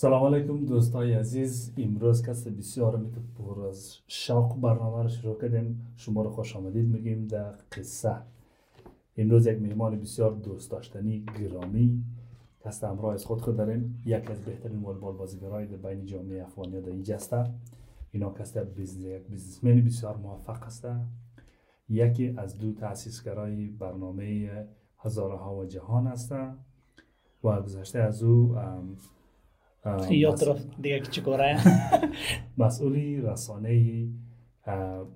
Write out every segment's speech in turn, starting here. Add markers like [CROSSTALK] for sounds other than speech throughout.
سلام علیکم دوستای عزیز. امروز کس بسیار میتو پر از شوق برنامه رو شروع کردیم. شما رو خوش آمدید میگیم در قصه. امروز یک مهمان بسیار دوست داشتنی گرامی. کس همراه از خود خود داریم. یک از بهترین والبال بازیگرای در بین جامعه افغانی در اینجا است اینا کس یک بیزنسمن بسیار موفق است یکی از دو تاسیسگرای برنامه هزاره ها و جهان است و گذشته از او یا طرف دیگه کاره؟ [LAUGHS] مسئولی رسانه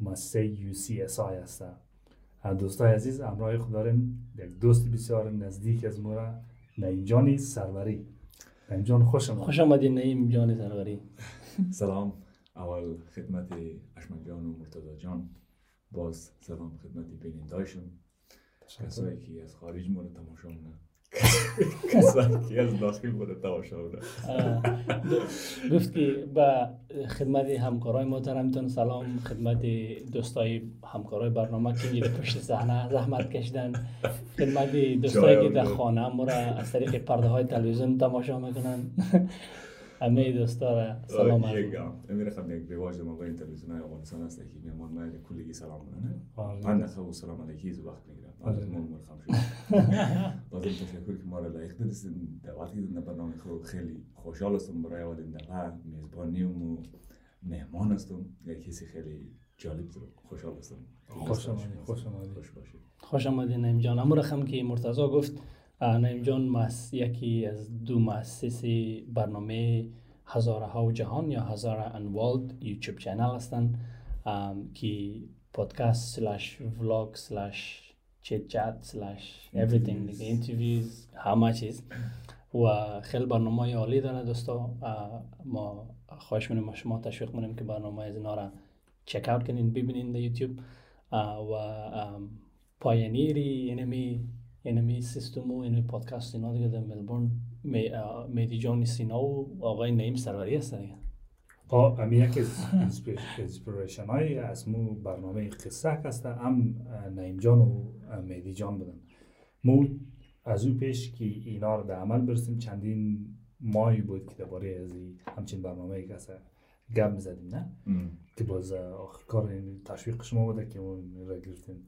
مؤسسه یو سی اس آی هست دوستای عزیز امرای خود داریم یک دوست بسیار نزدیک از مورا نعیم جانی سروری. نعیم جان خوش آمد خوش آمدی نعیم جان سروری. [LAUGHS] سلام. اول خدمت اشمن جان و مرتضی جان. باز سلام خدمت بینندایشون کسایی که از خارج مورد تماشا کسایی از داخل مورد تماشا مونه گفت که به خدمت همکارای محترمتون سلام. خدمت دوستای همکارای برنامه که میره پشت صحنه زحمت کشیدن. خدمت دوستایی که در خانه ما را از طریق پرده های تلویزیون تماشا می‌کنن. همه دوستا را سلام علیکم امیر خم یک رواج ما با این تلویزیون افغانستان است که میهمان ما کلی سلام کنه من سلام علیکی وقت مرخم شد لازم تشکر که ما را لایق دادستین دعوت کردن برنامه خود خیلی خوشحال هستم برای اولین دفعه میزبانی و مهمان هستم یک کسی خیلی جالب خوشحال هستم خوش آمدید خوش آمدید خوش باشید خوش آمدید نعیم جان امور خم که مرتضی گفت نعیم جان یکی از دو مؤسسی برنامه هزاره ها و جهان یا هزاره انوالد یوتیوب چینل هستند که پادکست slash vlog slash chit chat slash everything دیگه interviews همه چیز و خیلی برنامه عالی داره دوستا. ما خواهش می‌کنیم شما تشویق می‌کنیم که برنامه از اینا را check out کنین ببینین در یوتیوب. و pioneer ی اینمی اینمی سیستم و اینمی پادکست اینا دیگه در ملبورن. میدی جان سینا و آقای نعیم سروری هستن دیگه. امی یک از انسپیریشن های از مو برنامه قصه هسته هم نعیم جان و میدی جان بودن مو از او پیش که اینا رو در عمل برسیم چندین ماهی بود که درباره از همچین برنامه که گپ می‌زدیم نه؟ که باز آخر کار تشویق شما بوده که اون را گرفتیم.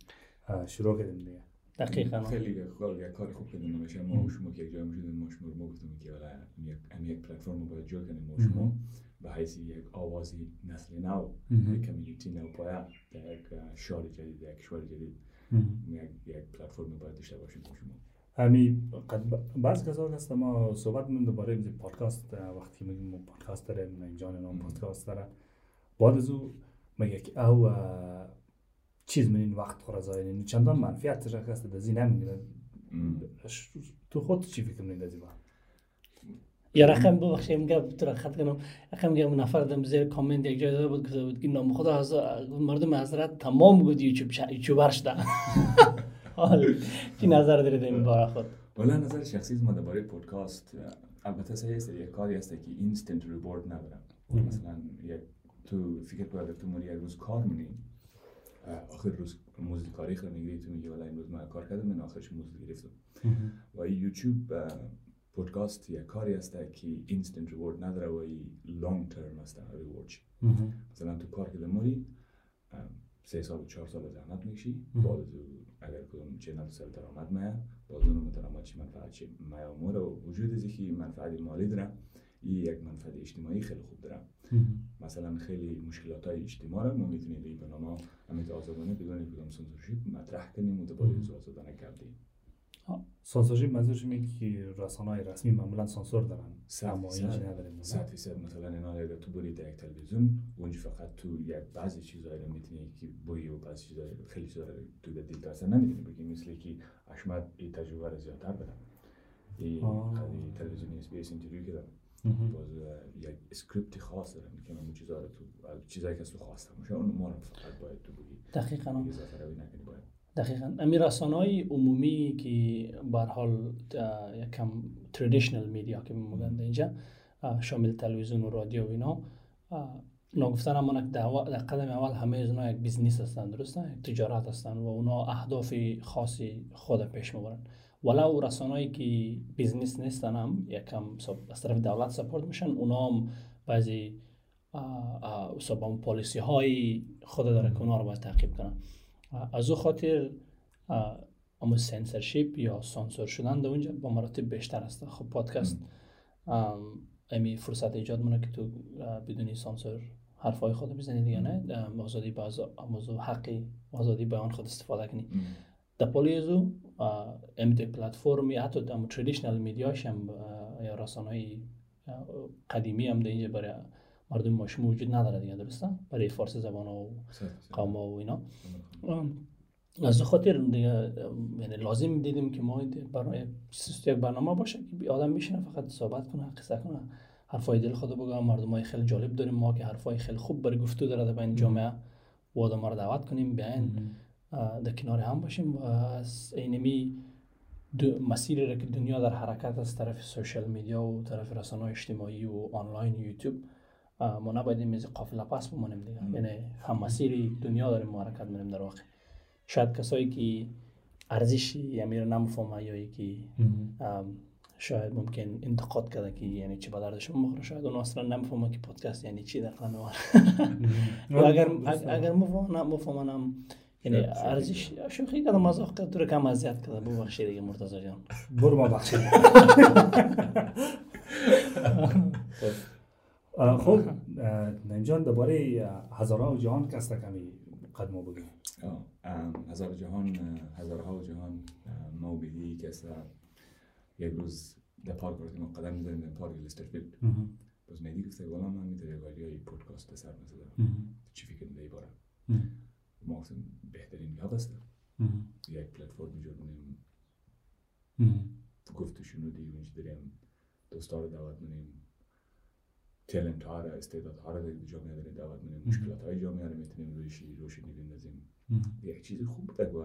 شروع کردیم دیگه. دقیقا. خیلی کار کار خوب کردیم. نمیشه ما شما که یک جای می‌شدیم ما شما ما گفتیم که حالا هم یک پلتفرم رو باید جور کنیم. ما شما به حیث یک آوازی نسل نو یک کمیونیتی نو پایا در یک شهر جدید یک کشور جدید یک پلتفرم باید داشته باشیم شما. همی بعض کسا هست ما صحبت من دوباره پادکاست وقتی میگیم پادکاست داریم اینجا نام پادکاست داره. بعد از او میگه که او چیز من این وقت خورا این چندان منفیت هست دزی نمی‌گیره. تو خود چی فکر می‌کنی دزی با؟ یا رقم ببخشیم گپ تو خط کنم. رقم گم نفر دم زیر کامنت یک جای داده بود گفته بود که نام خدا از مردم حضرت تمام بود یوتیوب یوتیوبر شده. [LAUGHS] چی نظر دارید این باره خود؟ والا نظر شخصی ما درباره پادکاست البته سه یک کاری هست که اینستنت ریوارد نداره مثلا یک تو فکر کنید تو موری یک روز کار منی آخر روز موزیک کاری خود می‌گیری تو میگی والا امروز من کار کردم من آخرش موزیک گرفتم. و یوتیوب پادکاست یک کاری است که اینستنت ریوارد نداره و لانگ ترم است ریوارد مثلا تو کار که موری سه سال و چهار سال زحمت می‌کشی. بعد اگر کدوم چنل سر درآمد مایه باز اون مترامات چی منفعت چی میامور و وجود ازی که منفعت مالی داره این یک منفعت اجتماعی خیلی خوب داره مثلا خیلی مشکلات های اجتماع رو ما می‌تونیم به برنامه امیت آزادانه بدون کدام سنسورشیپ مطرح کنیم و دوباره آزادانه کردیم. سانسورشیپ منظورش اینه که رسانه های رسمی معمولا سانسور دارن اما این نداره صد فیصد مثلا اینا اگر تو بری در یک تلویزیون اونجا فقط تو یک بعضی چیزایی رو می‌تونی که بوی و بعضی چیزایی خیلی چیزا تو در detail درست نمی‌تونی بگی. مثل که اشمت این تجربه رو زیادتر بدم. این تلویزیونی اس بی اس interview کردم باز یک script خاص دارم که من چیزا رو تو چیزایی که تو خواستم اون ما رو فقط باید تو بگی. دقیقاً. باید. دقیقا. امی رسانه های عمومی که حال یکم traditional media که میگن اینجا شامل تلویزیون و رادیو و اینا نگفتن اما در قدم اول همه از اینا یک business هستند درسته؟ یک تجارت هستند و اونا اهداف خاصی خود پیش می‌برن. ولو رسانه‌ای که business نیستن هم یکم از طرف دولت support میشن اونا هم بعضی پالیسی های خود داره که اونا رو باید تعقیب کنن. از او خاطر اما سنسرشیپ یا سانسور شدن در اونجا با مراتب بیشتر است. خب پادکست ام، امی فرصت ایجاد مونه که تو بدونی سانسور حرفای خود بزنی دیگه نه؟ آزادی به موضوع حقی آزادی بیان خود استفاده کنی. در پالی امی دی پلتفرمی حتی در تردیشنال میدیاش هم یا رسانه های قدیمی هم در اینجا برای مردم ماشم وجود نداره دیگه درسته برای فارسی زبان و قوم و اینا از خاطر دیگه یعنی لازم دیدیم که ما برای سیست یک برنامه باشه که آدم بشینه فقط صحبت کنه قصه کنه حرفای دل خود بگه مردم های خیلی جالب داریم ما که حرفای خیلی خوب برای گفتگو داره در بین جامعه و آدم رو دعوت کنیم بیاین در کنار هم باشیم و از اینمی دو مسیری را که دنیا در حرکت از طرف social media و طرف رسانه اجتماعی و آنلاین یوتیوب ما نباید این میز قافله پس بمانیم دیگه. یعنی هم مسیری دنیا داریم حرکت میریم در واقع. شاید کسایی که ارزشی امیر نمفهمه یا ام، شاید ممکن انتقاد کرده که یعنی چی به دردشون بخوره. شاید اون اصلا نمی‌فهمه که پادکست یعنی چی در قانون و [LAUGHS] اگر اگر مفهمم یعنی ارزش شوخی کردم مزاح کرد تو رو کم اذیت کرده. ببخشید دیگه مرتضی جان. برو ما بخشید اه، [LAUGHS] [LAUGHS] خب اه، نعیم جان درباره اه، هزارها و جهان کس کمی قدمو بگیم. آه، ام، هزار جهان هزارها و جهان ما بیدی که است یک روز در پارک رو ما قدم می‌زنیم در پارک لیسترفیلد باز میدی گفته والا من می‌تونه ولی های پودکاست سر مثلا چی فکر میده باره ما گفتیم بهترین یاد است یک پلتفرم جور کنیم گفت و شنودی اونج داریم دوستا رو دعوت تلنت ها رو استعداد ها رو در جامعه داریم دعوت کنیم مشکلات های جامعه رو می‌تونیم روشی روشنی بندازیم یک چیز خوب بوده و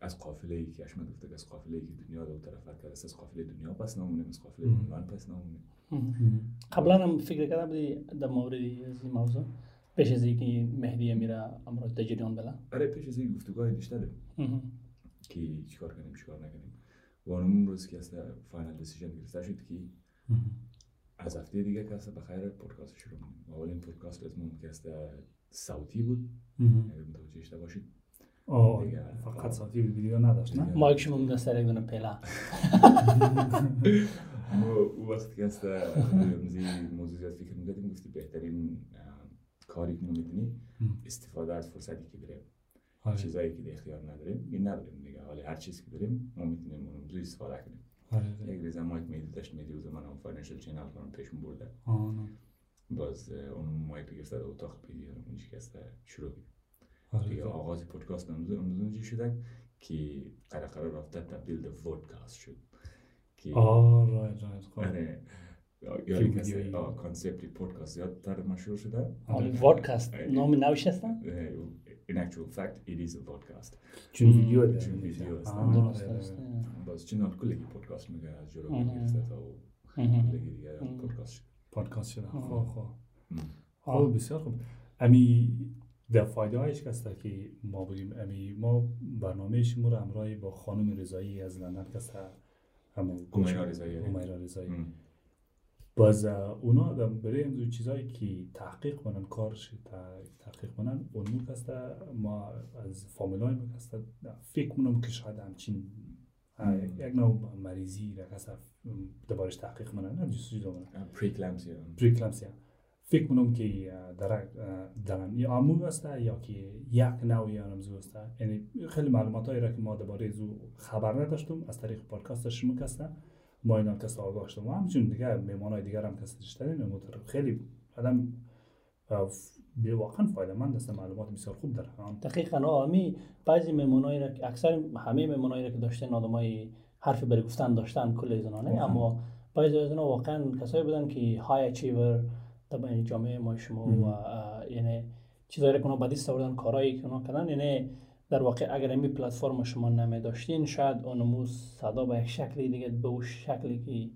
از قافله ای که اشمت گفته از قافله ای که دنیا رو طرف کرده است از قافله دنیا پس نمونیم از قافله. عنوان پس نمونیم. قبلا هم فکر کرده بودی در مورد از این موضوع پیش از اینکه مهدی میره امر در جریان بله. آره پیش از این گفتگاه بیشتر داریم که چیکار کنیم چیکار نکنیم. و اون روز که است فاینال دیسیژن گرفته شد که از هفته دیگه که است بخیر پادکست شروع کنیم اولین پادکست اسمم که است صوتی بود اگر متوجه شده باشید آه. فقط صوتی ویدیو نداشت نه دیگه. [LAUGHS] ما یک شما در سر یک دونه پیلا ما او وقت که است رمزی موضوع زیاد فکر می‌کردیم گفتی بهترین کاری که می‌تونی استفاده از فرصتی که داریم آره. چیزایی که اختیار نداریم این نداریم دیگه حالا هر چیزی که داریم ما می‌تونیم اون استفاده کنیم. یک ریزه مایک میدی داشت میدی و زمان هم فاینانشل چینل کنم پیشم برده. باز اون مایک گرفته در اتاق پیدی اونجا که است شروع آره. دیگه آغاز پادکست امروز امروز اونجا شده که قرار قرار رفته تبدیل به vodcast شد. که آه right right خب. آره. که. concept ی پادکست زیادتر مشهور شده. حالا vodcast نام نوش هستن؟ In actual fact it is a vodcast چون ویدیو داره چون ویدیو است. آره. درست باز چنان کلگی پادکست میگه از جلو مهم. گرفته تا و. کلگی دیگه. پادکست شد پادکست شده آه. خب خب ام. خب بسیار خوب امی در فایده هایش کسته که ما بگیم امی ما برنامه شما رو همراه با خانم رضایی از لندن کسته همون همیرا رضایی. ام. باز اونا در برای امروز چیزایی که تحقیق کنن کارش تحقیق کنن اونمو کسته ما از فامیلای ما کسته فکر کنم که شاید همچین یک نوع مریضی را کسته دربارش تحقیق کنن نه جستجو کنن پریکلامسیا پریکلمسیا فکر کنم که در در یا عمو است یا که یک نوعی آنمزو است. یعنی خیلی معلومات هایی را که ما درباره زو خبر نداشتم از طریق پادکست شما کسته ما اینا کسته آگاه شدم و همچنین دیگه های دیگر هم کسته داشتن موتر خیلی آدم واقعا فایده مند است. معلومات بسیار خوب در آن دقیقا. آه می بعضی مهمونایی را که اکثر همه مهمونایی را که داشتن آدمای حرفی برای گفتن داشتن کل زنانه. اما بعضی از اینا واقعا کسایی بودن که های اچیور در جامعه ما شما و یعنی چیزایی که اونا به دست آوردن کارهایی که اونا کردن یعنی در واقع اگر این پلتفرم شما نمی داشتین شاید اونمو صدا به یک شکلی دیگه به اون شکلی که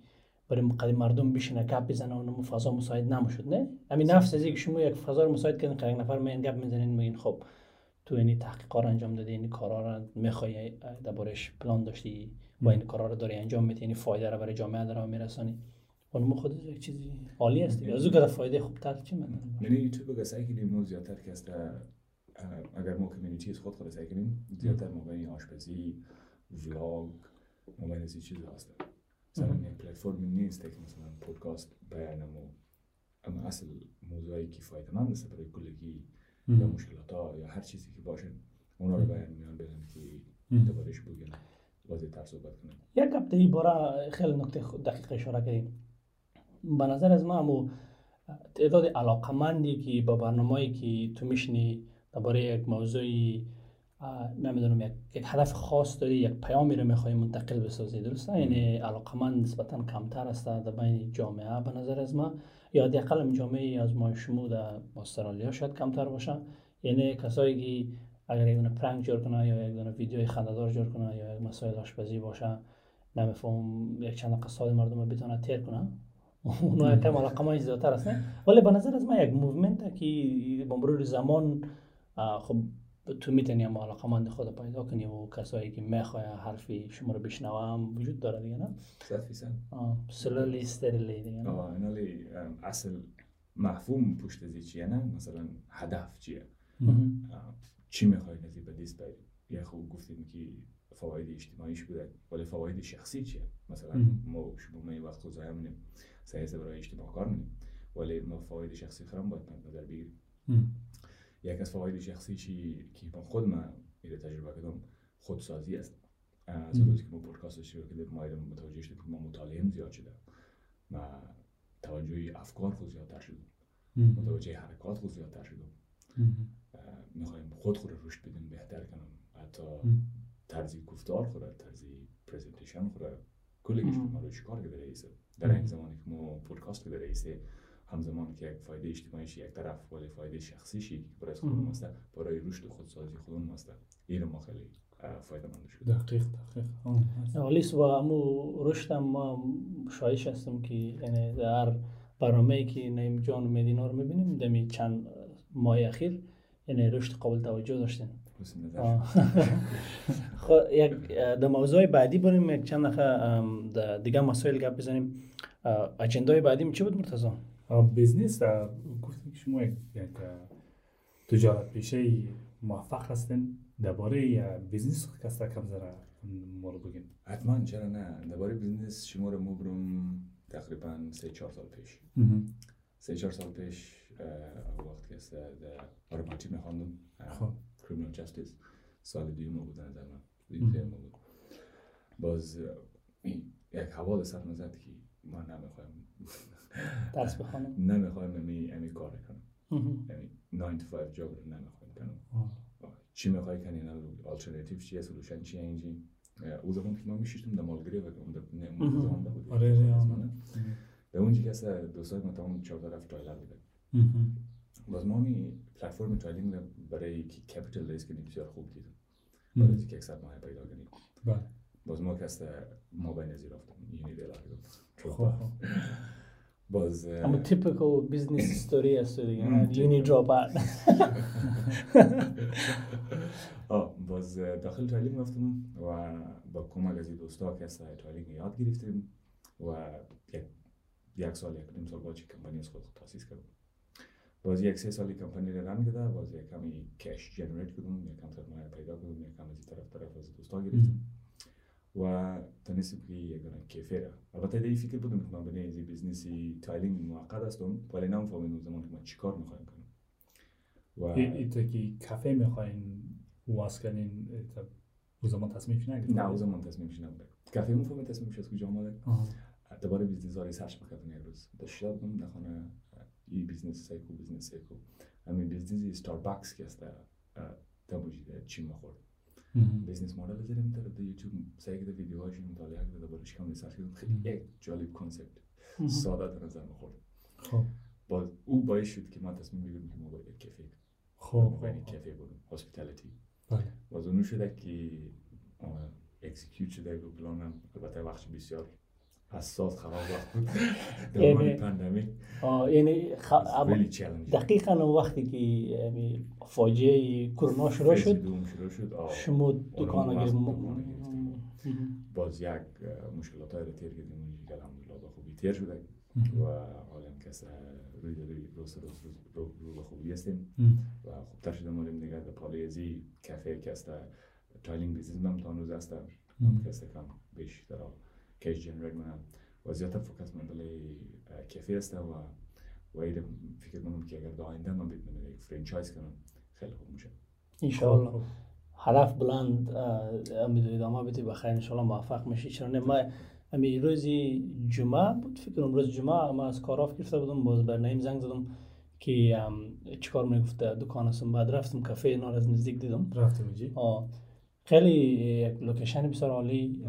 برای مقدم مردم بشینه گپ بزنه اونمو فضا مساعد نمی‌شد نه؟ همین نفس از اینکه شما یک فضا مساعد کردین که یک نفر میین گپ می‌زنین میگین خب تو این تحقیقا رو انجام دادی این کارا رو می‌خوای دربارش پلان داشتی و این کارا رو داری انجام میدی یعنی فایده رو برای جامعه داره میرسانی. اون خود یک چیزی عالی است از اون فایده خوبتر چی من یعنی سعی کنیم زیادتر که اگر ما کمیونیتی خود خود سعی کنیم زیادتر موقعی آشپزی ولاگ موقعی از چیز هست مثلا یک پلتفرمی نیست که مثلا پودکاست بیانمو اما اصل موضوعی که فایده من است برای کلگی یا مشکلات ها یا هر چیزی که باشه اونا رو بیان میان بدن که دوبارش بگن واضح تر صحبت کنیم یک هفته بارا خیلی نکته دقیق اشاره کردیم. به نظر از ما تعداد علاقمندی که با برنامه‌ای که تو میشنی درباره یک موضوعی نمی‌دونم یک, یک هدف خاص داری یک پیامی رو می‌خوای منتقل بسازی درسته؟ یعنی علاقمند نسبتا کمتر است در بین جامعه به نظر از ما یا حداقل جامعه از ما شما در استرالیا شاید کمتر باشه. یعنی کسایی که اگر یک دونه prank جور کنه یا یک دونه ویدیوی خنده‌دار جور کنه یا یک مسائل آشپزی باشه نمیفهم یک چند قصاد مردم بتونه تیر کنه [LAUGHS] اونا کم علاقه زیادتر است ولی به نظر از ما یک movement که با مرور زمان خب تو می‌تونی هم علاقه مند خود پیدا کنی و کسایی که می‌خواه حرفی شما رو بشنوه وجود داره دیگه نه؟ صد فیصد سلولی استرلی دیگه نه؟ اینالی اصل مفهوم پشت از چیه نه؟ مثلا هدف چیه؟ چی می‌خوای نزی به دیست بری؟ یه خوب گفتیم که فواید اجتماعیش بوده ولی فواید شخصی چیه؟ مثلا ما شما می وقت خود ضایع منیم سعی برای اجتماع کار منیم ولی ما فواید شخصی خرم باید نظر بگیریم یک از فواید شخصی چی که من خود من میره تجربه کردم خودسازی است. از روزی که ما پودکاست شروع کردیم ما متوجه شدیم که ما مطالعه زیاد شده و توجه افکار خود زیادتر شدیم متوجه حرکات خود زیادتر شدم می‌خوایم خود خود رشد بدیم بهتر کنم. حتی طرزی گفتار خود طرزی پریزنتیشن خود. کلش ما رو چیکار کرده رئیسه در این زمانی که ما پودکاست کرده رئیسه همزمان که یک فایده اجتماعیش یک طرف ولی فایده شخصیشی که برای خودمون است برای رشد خودسازی خودمون است این ما خیلی فایده مند شد دقیق دقیق. ولی و امو رشد ما شایش هستم که یعنی در برنامه که نیم جان مدینا رو می‌بینیم دمی چند ماه اخیر یعنی رشد قابل توجه داشتن. [LAUGHS] خب یک در موضوع بعدی بریم یک چند دیگه مسائل گپ بزنیم. اجندای بعدی چی بود مرتضی؟ بزنس گفتیم که شما یک تجارت پیشه موفق هستن درباره بزنس کستا کم زره ما رو بگین. حتما چرا نه؟ درباره بزنس شما رو مبرم تقریبا سه چهار سال پیش. سه چهار سال پیش وقت که در آرماتی میخواندم. کریمنال جستیس سال دیوم بود نظر من. بود. باز یک حوال سر نزد که ما نمی‌خوایم درس بخونم نمی‌خوایم امی امی کار کنم. یعنی 9 to 5 job رو نمی‌خوایم کنم. چی می‌خوای کنی؟ نه آلترناتیو چیه؟ solution چیه اینجی؟ او زمان که ما میشیشتم در مالگری و اون زمان بود آره در اونجی که از دوستای ما تمام چهار طرف tiler بوده باز ما می پلتفرم tiling برای که capital raise کنیم بسیار خوب دیدم. برای اینکه یک ماه پیدا کنیم. باز ما که از ما بین نزیر رفتم یعنی دیلا خب باز اما typical business story است دیگه drop out آه باز داخل tiling رفتم و با کمک از دوستا که از tiling یاد گرفتیم و یک یک سال یک نیم سال بعد کمپانی از خود تاسیس کردم. باز یک سه سالی کمپانی رو run کرده باز یک کمی cash generate کردم یک کم سرمایه پیدا کردم یک کم از طرف طرف از دوستا گرفتم. و دونه کیفه البته دی فکر بودم که من بنای از business ی tiling موقت هستم. ولی نمیفهمیدم زمان که من چیکار می‌خوایم کنم و ایتا که کافه می‌خواین واز کنین او زمان تصمیمش نگرفتین نه او زمان تصمیمش نبود. کافه مفهوم تصمیمش از کجا آمده دوباره business زاری search می‌کردم یک روز. داشته بودم در خانه ای بیزنس سایکو بیزنس سایکو. همین بیزنسی ستاربکس که است در موجود چین مخورد بیزنس مدل زدیم در در یوتیوب سعی کرده ویدیوهاش مطالعه کرده دربارش کم ریسرچ کردم خیلی یک جالب کنسپت ساده در نظر می‌خورد خب. با او باعث شد که ما تصمیم بگیریم که ما باید یک کافه خب باید کافه بریم هاسپیتالیتی بله. باز اونو شده که اکسیکیوت شده و پلانم البته وقت بسیار حساس [LAUGHS] یعنی- دوران پندمیک. آه، یعنی challenging. دقیقا اون وقتی که یعنی فاجعه کرونا شروع شد. شما دکان. باز یک مشکلات های رو تیر کردیم. که الحمدلله خوبی تیر شده. و حالا هم کس روی روی روز رو رو خوبی هستیم. و خوبتر شده مولیم دیگه. در پاله ازی کافه که است tiling business من تا هنوز که است کم بیش در cash generate منم و زیادتر focus من بله کافه است و و ایده فکر کنم که اگر در آینده من بتونم یک franchise کنم خیلی خوب میشه. انشاءالله. هدف بلند امید ادامه بدی. بخیر انشاءالله موفق میشی. چرا نه؟ ما امی روزی جمعه بود فکر کنم روز جمعه. ما از کار off گرفته بودم باز بر نیم زنگ زدم که چیکار می‌گفت دکان هستم بعد رفتم کافه اینا از نزدیک دیدم. رفتیم اینجی آه، خیلی یک location بسیار عالی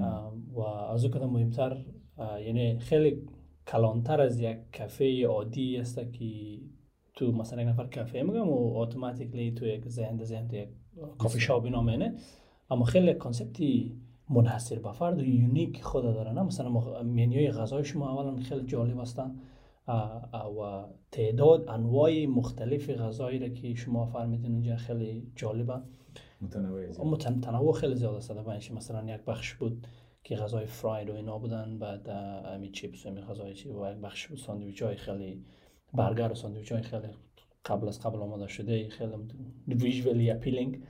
و از او کدام مهمتر یعنی خیلی کلانتر از یک کافه عادی است که تو مثلا یک نفر کافه میگم و automatically تو یک ذهن ذهن تو یک کافی شاپ اینا مینه اما خیلی concept ی منحصر به فرد و unique خود داره نه؟ مثلا منیوی غذای شما اولا خیلی جالب هستن. و تعداد انواع مختلف غذایی را که شما فرمیدین اونجا خیلی جالبه. متنوع تنوع خیلی زیاد است. در بینش مثلا یک بخش بود که غذای fried و اینا بودن بعد امی چیپس و امی غذای چی و یک بخش بود ساندویچ های خیلی برگر و ساندویچ های خیلی قبل از قبل آماده شده. خیلی visually appealing.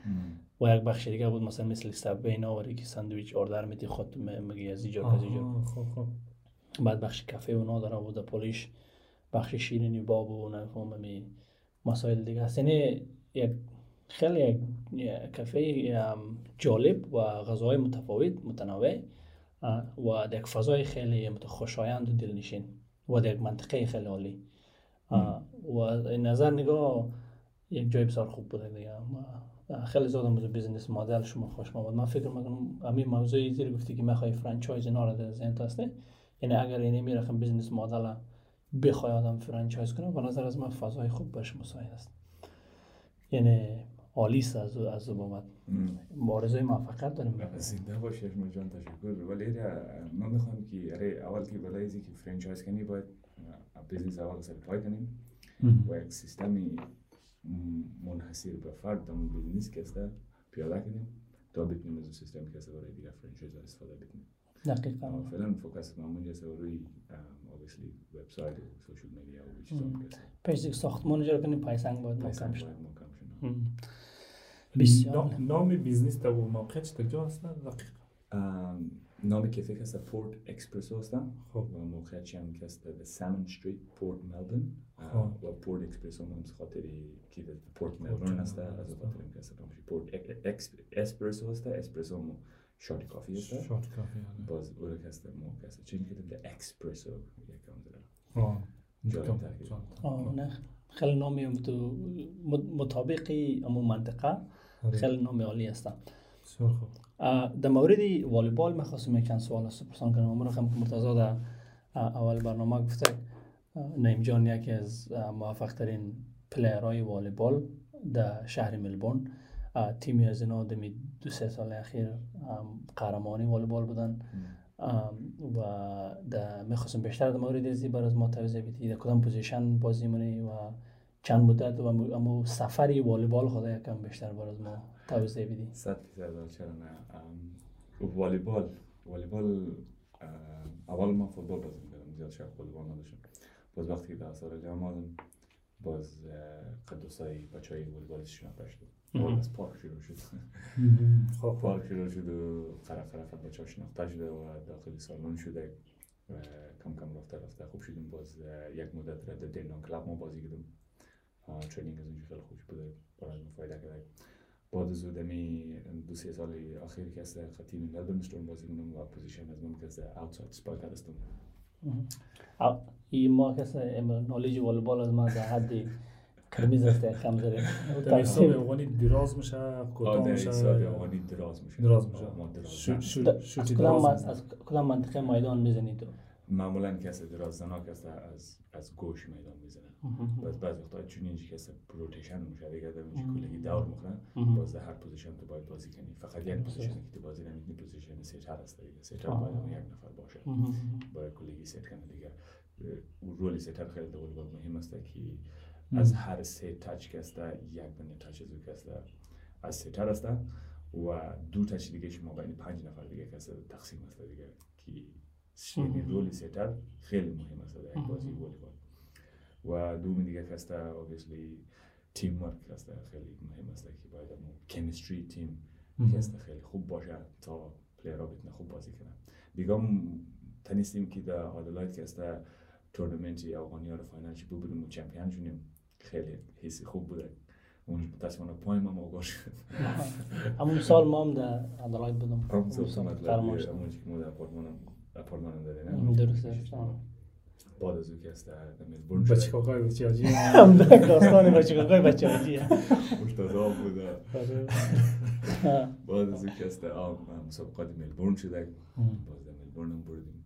و یک بخش دیگه بود مثلا مثل Subway اینا ولی که ساندویچ order میدی خود میگی از اینجا از اینجا. خب خب. بعد بخش کافه اونا داره و در پولیش بخش شیرینی باب و نفهم مسائل دیگه هست یعنی یک خیلی کافه جالب و غذاهای متفاوت متنوع و در یک فضای خیلی خوشایند و دلنشین و در یک منطقه خیلی عالی. و این نظر نگاه یک جای بسیار خوب بوده دیگه. خیلی زیاد موضوع business model شما خوش آمد من فکر می‌کنم همین موضوعی زیر گفتی که می‌خوای franchise اینا رو در ذهن است یعنی اگر اینی میرخم business model بخوای آدم franchise کنه به نظر از من فضای خوب باشه مساعد است. یعنی عالی است از او- از او بابت. آرزوی موفقیت داریم. زنده باشی اشما جان تشکر. ولی را ما می‌خوایم که اره اول که برای ازی که franchise کنی باید business اول سرپای کنیم و یک سیستمی منحصر به فرد business که است پیاده کنیم تا بتونیم از اون سیستم که است برای دیگه franchise استفاده بکنیم. دقیقا. فعلا focus ما اونجا است روی obviously وبسایت و social media و چیزا پیش ساختمان اجاره کنیم پایسنگ باید پیسه محکم بسیار نام- business تا و موقع چه کجا هست دقیق ام، نام کافه که است پورت اکسپرسو است خب و موقعیت هم که است در سامن استریت پورت ملبورن خب. و پورت اکسپرسو هم از خاطری که پورت ملبورن است ملبورن از است. خاطر است نامش پورت اسپرسو است اسپرسو مو shot coffee است shot coffee آره. باز او رو که است مو که است چون که در اکسپرسو یکم زده آه. جالب. جالب. آه، نه خیلی نامی هم تو مط- مطابقی امو منطقه. خیلی نام عالی اه، در مورد والیبال می‌خواستم یک چند سوال از تو پرسان کنم. امروز هم که مرتضی در اول برنامه گفته اه، نعیم جان یکی از موفق ترین player های والیبال در شهر ملبورن. اه، تیمی از اینا دمی دو سه سال اخیر قهرمانی والیبال بودن. و در می‌خواستم بیشتر در مورد ازی بر از ما توضیح در کدام position بازی منی و چند مدت و امو سفری والیبال خدا یکم بیشتر بر از ما توضیح بدی. صد فیصد چرا نه؟ ام، والیبال والیبال اول من فوتبال بازی می‌کردم زیاد شاید والیبال نداشتم. باز وقتی که در استرالیا آمدم باز قدوسای بچه های والیبالشون مهم. اول از پارک شروع شد. خب خب [LAUGHS] پارک شروع شد و قرف قرف بچه ها شناخته شده و داخل سالن شده. و کم کم رفته رفته. خوب شدیم. باز یک مدت را در دینان کلاب ما بازی کردم اه، ترینینگ از اونجا خیلی خوب بوده برای ما فایده کرده بعد از دمی دو سه سال اخیر که است قد تیم ملبورن استورم بازی کنم و position از من که است outside spiker هستم این ما کسی knowledge والیبال از ما در حد قرمیز است کم در حساب افغانی دراز میشه کوتاه میشه؟ افغانی دراز میشه. دراز میشه. ما دراز از من- کدام منطقه میدان می‌زنی تو؟ معمولا کسی درازدناک است از از گوش میدان می‌زنه باز بعضی وقتا چون اینجا کسی rotation میشه دیگه در اینجا کلگی دور می‌خوره باز در هر position تو باید بازی کنی. فقط یک position که تو بازی نمی‌کنی position setter است دیگه. setter باید یک نفر باشه. باید کلگی سیت کنه دیگه. او role ی setter خیلی والیبال مهم است که از هر سه touch است یک بنی touch که است از setter است. و دو touch دیگه شما بین پنج نفر دیگه است تقسیم است دیگه. که یعنی role ی setter خیلی مهم است در بازی والیبال. و دوم دیگه است obviously teamwork است خیلی مهم است که باید اون chemistry تیم است خیلی خوب باشه تا player ها بتونه خوب بازی کنن. دیگه هم تانستیم که در آدلاید که است تورنمنت افغانی ها رو فاینال چی بودیم و champion شدیم خیلی حسی خوب بوده. اون متاسفانه پای ما موقع شد. همون سال ما هم در آدلاید بودم. همون سال ما در آپارتمان داره نه درسته بعد از که است در ملبورن بچه شد کاکای بچه آجی هم داستان بچه کاکای بچه آجیه مرتضا بوده بعد از که است آم مسابقات ملبورن شده. باز در ملبورن هم بردیم.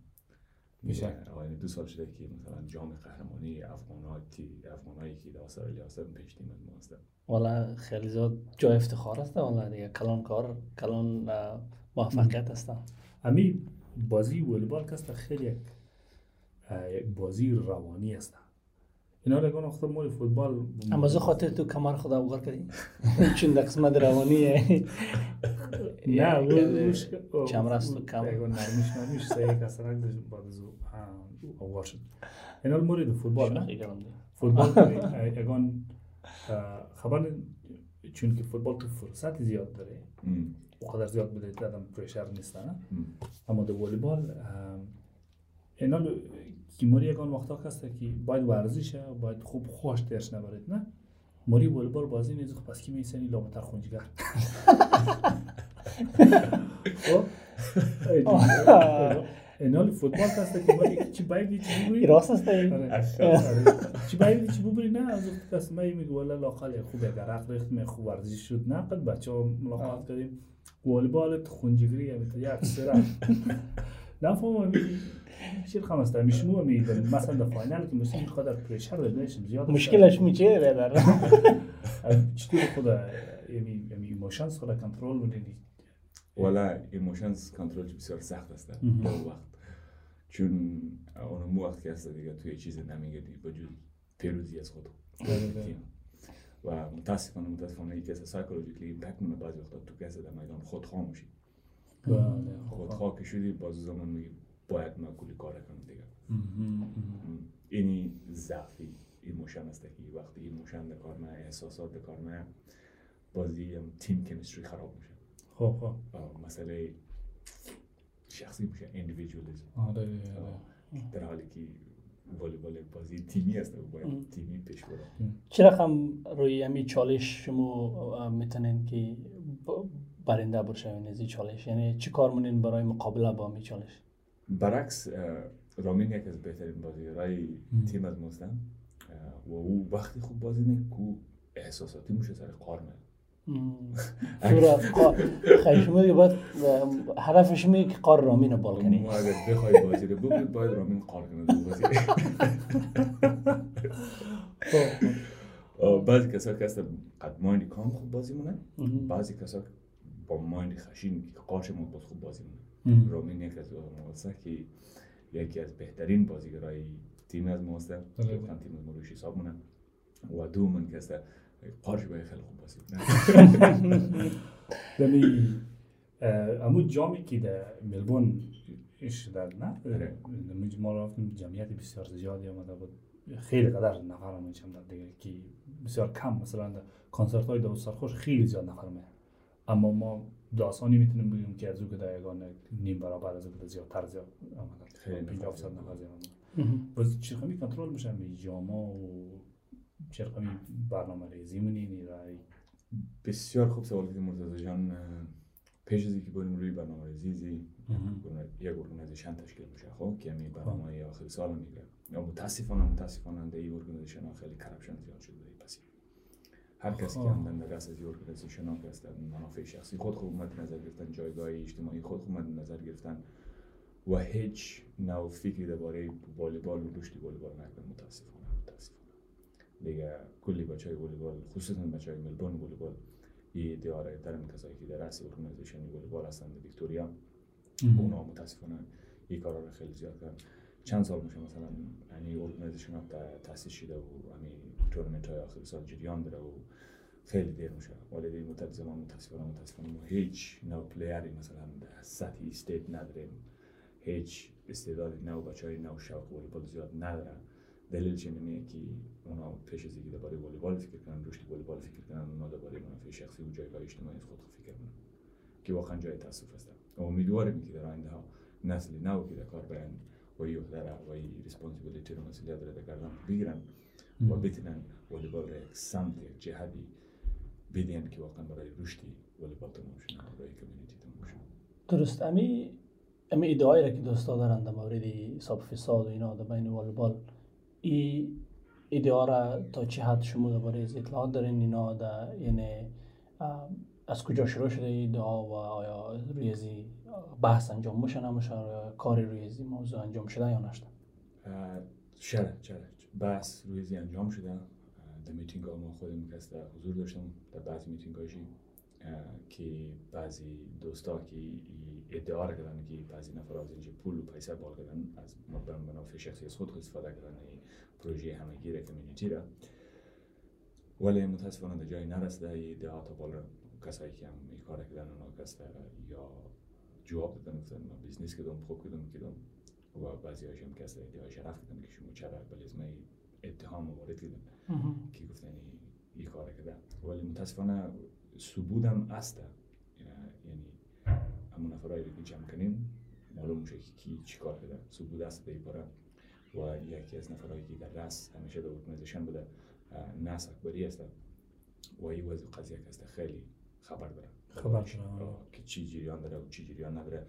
میشه. آینه دو سال شده که مثلا جام قهرمانی افغاناتی افغانایی که در استرالیا هستن پیش تیم از ما هستن والا خیلی زیاد جای افتخار است والا دیگه. کلان کار کلان موفقیت است. امی بازی والیبال که است خیلی یک بازی روانی است. اینا رو اگه وقتا مال فوتبال. اما زو خاطر تو کمر خدا بغر کردی؟ [LAUGHS] چون در قسمت روانیه. [LAUGHS] نه یک وش چمر است و کم. اگه نرمیش نرمیش سعی کسرک داشت بعد از او اوار شد. اینا مورد فوتبال نه. فوتبال اگان خبر چون که فوتبال تو فرصت زیاد داره. اونقدر زیاد بده دادم پرشر نیستن ام. اما در والیبال اینا لو- که موری یکان وقتا هست که باید ورزشه باید خوب خوش درش نبرید نه؟ موری والیبال بازی نیست خب پس کی میسنی لامتر خونجگر [LAUGHS] [LAUGHS] [LAUGHS] اینا لو فوتبال هست که موری چی باید چی بگویی راست است این. چی باید چی ببری نه از کس می میگه والا لاقل خوب اگر عقل ریخت می خوب ورزش شد نه قد بچه ها ملاقات کردیم والیبال خونجگری یک سره نفهم شیر خم است میشنو می مثلا در فاینال که مثلا خدا پرشر نشم زیاد مشکلش میچه برادر چطور خدا یعنی یعنی ایموشنز خدا کنترل میدی والا ایموشنز کنترل بسیار سخت است. در وقت چون اون مو وقت که هست دیگه توی چیز نمیگردی با جز پیروزی از خود تیم. و متاسفانه متاسفانه یکی از psychologically impact مونه بعضی وقتا تو کسی در میدان خودخواه میشی. بله خودخواه که شدی باز زمان میگی باید من کلی کار کنم دیگه. اینی ضعفی emotion است که وقتی emotion در کار احساسات در کار بازی تیم chemistry خراب میشه. خب خب. مسئله شخصی میشه اندیویدوالیسم آره. در حالی که والیبال یک بازی تیمی است و باید تیمی پیش بره. چه رقم روی همی چالش شما می‌تونین که برنده برشوین از این چالش؟ یعنی چی کار مونین برای مقابله با همی چالش؟ برعکس رامین یک از بهترین بازیگرای مم. تیم از ماست و او وقتی خوب بازی نه کو احساساتی میشه سر کار نه سورا شما دیگه باید شما اینه که قار رامین بال کنی ما اگر بخوای بازی رو ببینید باید رامین قار کنه دو بازی خب بعضی کسا که هستن قد مایندی کام خوب بازی مونن مهم. بعضی کسا با مایندی خشین که قارش ما باز خوب بازی مونن مم. رامین یک از است که یکی از بهترین بازیگرای تیم از است بله. تیم از ما روش حساب مونن و دومن که است قارش باید خیلی خوب بازی دمی [LAUGHS] امو جامی که در ملبورن شده نه آره. ما رفتیم جمعیت بسیار زیادی آمده بود. خیلی قدر نفر همون چند دیگه که بسیار کم مثلا در کنسرت های دو سرخوش خیلی زیاد نفر می اما ما داستانی می‌تونیم بگیم که از او که در یگان نیم برابر از او که زیادتر زیاد آمده. خیلی نفر 50 زیاد. آمده. باز چرخمی کنترل میشن به جاما و چرخمی برنامه ریزی رای بسیار خوب سوال کردی مرتضی جان. پیش از اینکه بریم روی برنامه ریزی یک ارگانیزیشن تشکیل میشه خب که می برنامه آخر سال میگه. یا متاسفانه متاسفانه در این ارگانیزیشن ها خیلی کرپشن زیاد شده. در پسی هر کسی که خب. هم در دست از این ارگانیزیشن ها که منافع شخصی خود خود مد نظر گرفتن جایگاه اجتماعی خود خود مد نظر گرفتن و هیچ نوع فکری درباره والیبال و رشد والیبال متاسفانه متاسفانه. دیگه کلی بچه های والیبال خصوصا بچه های ملبورن والیبال یه در این کسایی که در رأس organization والیبال هستن در ویکتوریا اونا متاسفانه این کارا رو خیلی زیاد کردن. چند سال میشه مثلا یعنی organization ها تاسیس شده و همین تورنمنت های آخر سال جریان داره و خیلی دیر میشه. ولی در مدت زمان متاسفانه متاسفانه ما هیچ نوع player ی مثلا در سطح state نداریم. هیچ استعداد نو بچه های نو شوق والیبال زیاد نداره دلیلش اینه که اونا پیش از اینکه درباره والیبال فکر کنن رشد والیبال فکر کنن اونا درباره منافع شخصی و جایگاه اجتماعی خود فکر کنن. که واقعا جای تاسف است و امیدواریم که در آینده ها نسل نو که در کار برن و یه داره و یه ریسپانسیبیلیتی رو مسئولیت داره کردن بگیرن و بتونن والیبال رو یک سمت یک جهتی بدین که واقعا برای رشدی والیبال تمام شد برای کمیونیتی تمام شد درست. امی امی ادعایی را که دوستا دارند در مورد حساب فساد و اینا در بین والیبال ای ادعا را تا چه حد شما درباره اطلاعات دارین؟ اینا در یعنی از کجا شروع شده این ادعا و آیا روی ازی بحث انجام میشه نمیشه یا کاری روی ازی موضوع انجام شده یا نشده؟ چرا چرا بحث روی ازی انجام شده. در میتینگ ها ما خودم کس در حضور داشتم در بعضی میتینگ هاشی که بعضی دوستا که ادعا را کردن که بعضی نفر از اینجا پول و پیسه بال کردن از منافع شخصی از خود استفاده کردن این پروژه همگیر کمیونیتی را. ولی متاسفانه در جایی نرسیده این ادعا تا بالا کسایی که هم این کار کردن اونا کس یا جواب دادن گفتن ما بیزنس کردم خوب کردم کردم. و بعضی هاش هم کس ادعای شرف کردن که شما چرا بلی از من اتهام وارد کردن. که گفتن این کار کردن. ولی متاسفانه است یعنی همون نفرایی رو که جمع کنیم معلوم میشه که کی چی کار کرده. ثبوت است به پاره و یکی از نفرهایی که در رأس همیشه در organization بوده ناس اکبری است و این وضع قضیه است خیلی خبر داره. خبر که چی جریان داره و چی جریان نداره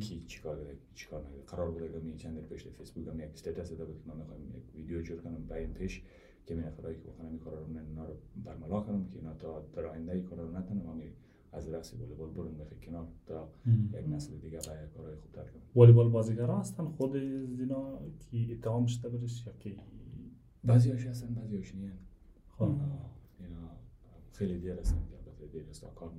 کی چی کار داره چی کار نداره قرار بوده که می چند پیش فیسبوک هم یک status داده بود که من می‌خوایم یک ویدیو جور کنم با این پیش که من نفرایی که واقعا این کارا رو من رو برملا کنم که اینا تا در آینده کارا رو نتونم از رأس والیبال برون بخی کنار تا یک نسل دیگه باید کارهای خوب تر کنم والیبال بازیگرا هستن؟ خود از اینا که اتهام شده برش یا که بعضی هاش هستن بعضی هاش نیان خب اینا خیلی دیر هستن که البته دیر است کار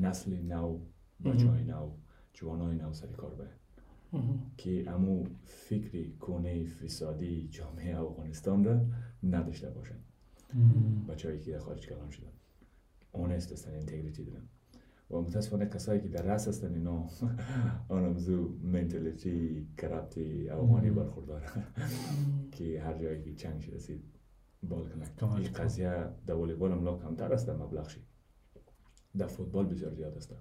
نسل نو بچه های نو جوان های نو سری کار باید که امو فکری کنه فسادی جامعه افغانستان را نداشته باشن. بچه هایی که در خارج کلام شدن. اونست هستن انتگریتی دارن و متاسفانه کسایی که در رأس هستن اینا آنمزو منتالیتی کرپتی افغانی برخوردار که هر جایی که چنگ رسید بال کنه این قضیه در والیبال هم کمتر است در مبلغ شی در فوتبال بسیار زیاد است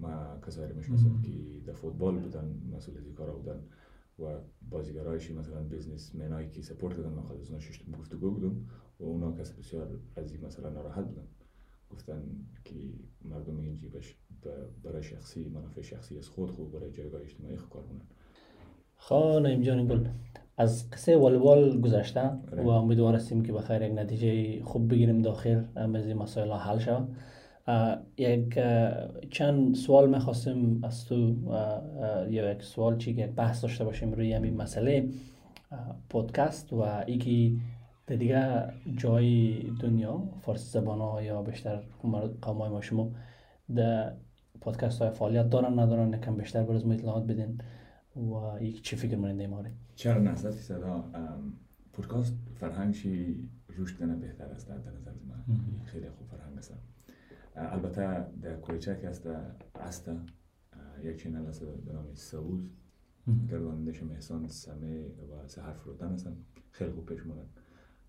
ما کسایی می‌شناسم که در فوتبال بودن مسئول از کارا بودن و بازیگرایشی مثلا businessman ایی که support کردن من خود از اونا گفتگو بودم و اونا کس بسیار از این مثلا ناراحت بودن گفتن که مردم میگن چی برای شخصی منافع شخصی از خود خوب برای جایگاه اجتماعی خود کار کنن. نعیم جان گل از قصه والیبال گذشته و امیدوار هستیم که بخیر یک نتیجه خوب بگیریم داخل از این مسائل حل شود. یک چند سوال می‌خواستیم از تو یا یک سوال چی که بحث داشته باشیم روی همین مسئله پودکست و در دیگه جای دنیا فارسی زبان ها یا بیشتر قوم های ما شما در پودکست های فعالیت دارن ندارن یکم بیشتر برز ما اطلاعات بدین و یک چی فکر منید ماره چرا نه؟ صد فیصد پودکاست فرهنگشی رشد کنه بهتر است در نظر من. خیلی خوب فرهنگ است. البته در کویچک است است یک channel است به نام سوز گردانندش احسان سمه و سهر فروتن هستن. خیلی خوب پیش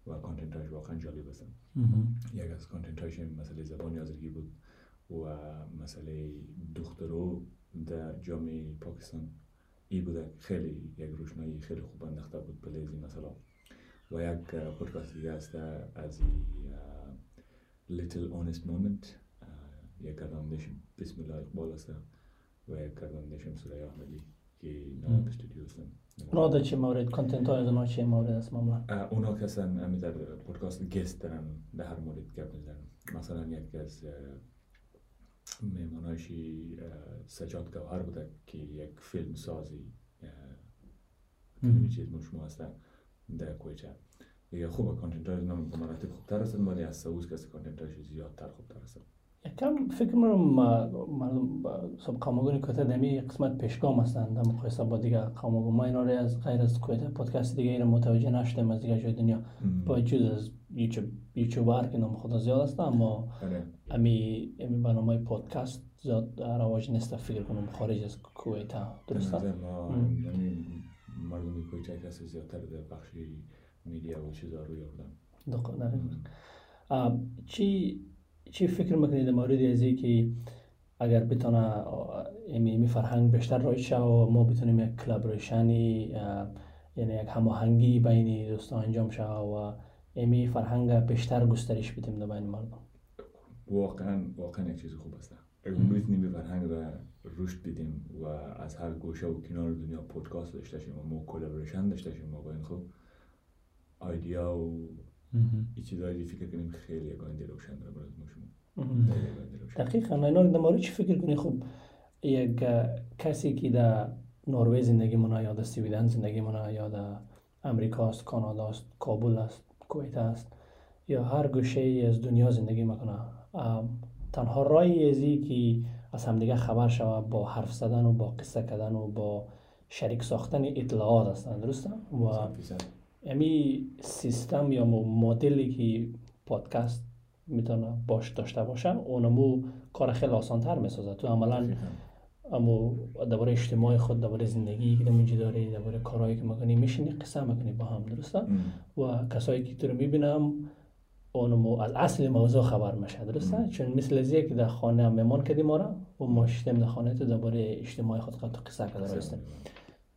و content هاش واقعا جالب هستن. یک از content هاش مسئله زبان یازگی بود و مسئله دخترو در جامعه پاکستان ای بوده خیلی یک روشنایی خیلی خوب انداخته بود به این مثلا و یک پودکاست دیگه است از Little Honest Moment یک گردانندش بسم الله اقبال است و یک گردانندش هم سوره احمدی که نواب استودیو هستن اونا چه مورد کانتنت های از اونا چه مورد است معمولا اونا کسان همی در پودکاست گست دارن در هر مورد گپ می‌زنن مثلا یک از مهمانایشی سجاد گوهر بوده که یک فیلم سازی چیز مشمو هستن در کویچه دیگه خوبه کانتنت های نام مراتب خوبتر هستن ولی از سعوز کسی کانتنت هایش زیادتر خوبتر هستن یکم فکر می‌کنم مردم سب قامگون کویتا دمی قسمت پیشگام هستند در مقایسه با دیگه قامگون ما اینا از غیر از کویتا پادکست دیگه این متوجه نشدیم از دیگه جای دنیا. با جز از یوتیوب یوتیوبر که نام خدا زیاد هست اما آره. امی امی برنامه پادکست زیاد رواج نیست فکر کنم خارج از نظر ما یعنی مردم کویچه کسی زیادتر در بخش میدیا و چیزا رو دقیقا. دقیقا. آه، چی چی فکر می‌کنید در مورد از که اگر بتونه امی فرهنگ بیشتر رایج شه و ما بتونیم یک کلابریشنی یعنی یک هماهنگی بین دوستان انجام شه و امی فرهنگ بیشتر گسترش بدیم در بین مردم؟ واقعا واقعا یک چیز خوب است. اگر می‌تونیم به فرهنگ را رشد بدیم و از هر گوشه و کنار دنیا پودکاست داشته باشیم و ما collaboration داشته باشیم ما با این خوب. idea و این چیزایی فکر کنیم خیلی آینده روشن داره برای ما شما. دقیقا. اینا در مورد چی فکر کنی؟ خب یک کسی که در نروژ زندگی مونه یا در سویدن زندگی مونه یا در امریکا است کانادا است کابل است کویت است یا هر گوشه ای از دنیا زندگی می‌کنه. تنها راهی از این که از همدیگه خبر شوه با حرف زدن و با قصه کردن و با شریک ساختن اطلاعات هستند درسته؟ و. امی سیستم یا مو- مدلی که پادکست می‌تونه باش داشته باشه اونمو کار خیلی آسانتر می‌سازه تو عملا. اما درباره اجتماع خود درباره زندگی که دمیجی داری درباره کارهایی که می‌کنی میشینی قصه می‌کنی با هم درسته. و کسایی که تو رو می‌بینم اونمو از اصل موضوع خبر میشه درسته. چون مثل ازیه که در خانه هم مهمان کردی ما و ما شدیم در خانه تو درباره اجتماع خود قد قصه کرده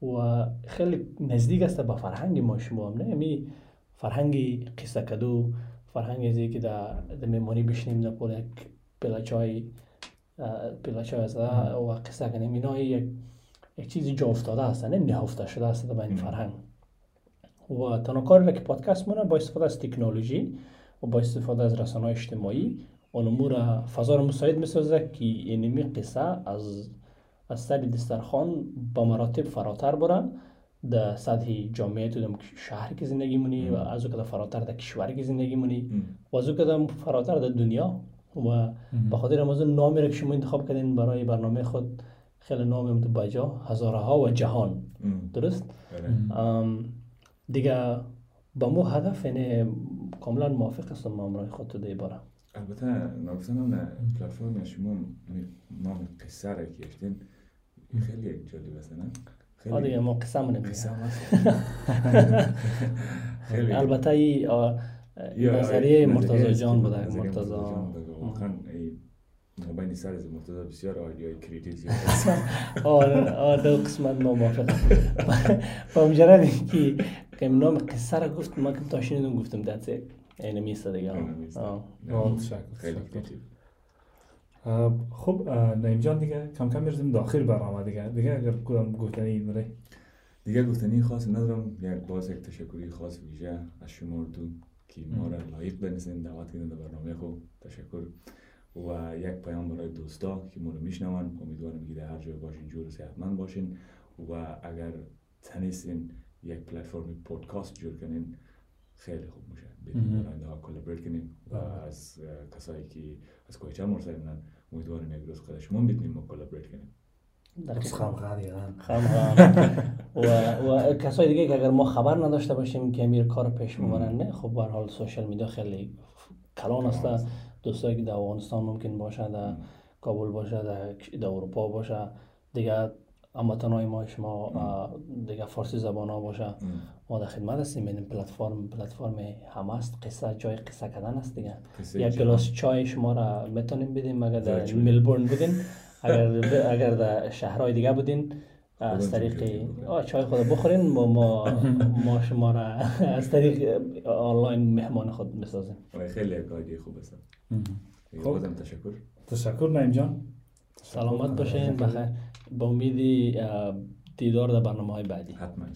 و خیلی نزدیک است به فرهنگ ما شما هم نه؟ می فرهنگ قصه کدو فرهنگ ازی که در میمانی بشنیم در پول یک پیلا چای اه، پیلا چای از و قصه کنیم اینا یک یک چیزی جا افتاده است نه؟ نهفته شده است در این. فرهنگ. و تنها کاری را که پادکست مونه با استفاده از تکنولوژی و با استفاده از رسانه اجتماعی اونمو را فضا را مساعد می‌سازه که اینمی قصه از از سر دسترخوان با مراتب فراتر برن. در سطح جامعه تو دم شهری که زندگی مونی و از او که فراتر در کشوری که زندگی مونی. و از او که فراتر در دنیا. و به خاطر امازون نامی را که شما انتخاب کردین برای برنامه خود خیلی نام بجا هزاره ها و جهان. درست. ام، دیگه با مو هدف یعنی کاملا موافق هستم امرای خود تو دی باره البته نگفتن هم پلتفرم شما می- نام قصه را که یشتین خیلی جالب است نه آه دیگه ما قصه مونه قصه میگه هم هست. [LAUGHS] خیلی. البته ای نظریه مرتضی است جان بوده. مرتضی. واقعا مابین سر از مرتضی بسیار آیدیای کریتیو زیاد [LAUGHS] آره آره دو قسمت ما موافق [LAUGHS] با مجرد که که نام قصه را گفت ما که تا شنیدم گفتم دتس اینه میسته دیگه. خیلی تشکر. خب اه، نعیم جان دیگه کم کم می‌رسیم داخل برنامه دیگه. دیگه اگر کدام گفتنی بره؟ دیگه گفتنی خاص ندارم. یک باز یک تشکری خاص ویژه از شما تو که ما را لایق دانستین دعوت کردین در برنامه خوب. تشکر. و یک پیام برای دوستا که ما رو میشنون. امیدوارم که در هر جای باشین جور صحتمند باشین. و اگر تنیستین یک پلتفرم پودکاست جور کنین. خیلی خوب میشه. بریم آینده ها collaborate کنیم و بله. از کسایی که از کویچه مرسلینن امیدوارم یک روز خود شما بتونیم ما collaborate کنیم. و و کسایی دیگه که اگر ما خبر نداشته باشیم که امیر کار پیش می‌برن نه. خب به هر حال social media خیلی کلان است. دوستایی که در افغانستان ممکن باشه در کابل باشه در, در اروپا باشه دیگه هموطنهای ما شما دیگه فارسی زبان ها باشه. ما در خدمت هستیم. این پلتفرم پلتفرم همه است. قصه جای قصه کردن است دیگه. یک. گلاس چای شما را می‌تونیم بدیم. اگر در. ملبورن بودین [LAUGHS] اگر اگر در شهرهای دیگه بودین از خودتون طریق چای بخورین. آه چای خود بخورین. ما ما ما شما را از طریق آنلاین مهمان خود بسازیم. و خیلی آیدیای خوب است خب. تشکر. تشکر نعیم جان. سلامت باشین. بخیر. با امیدی اه، دیدار در برنامه های بعدی. حتما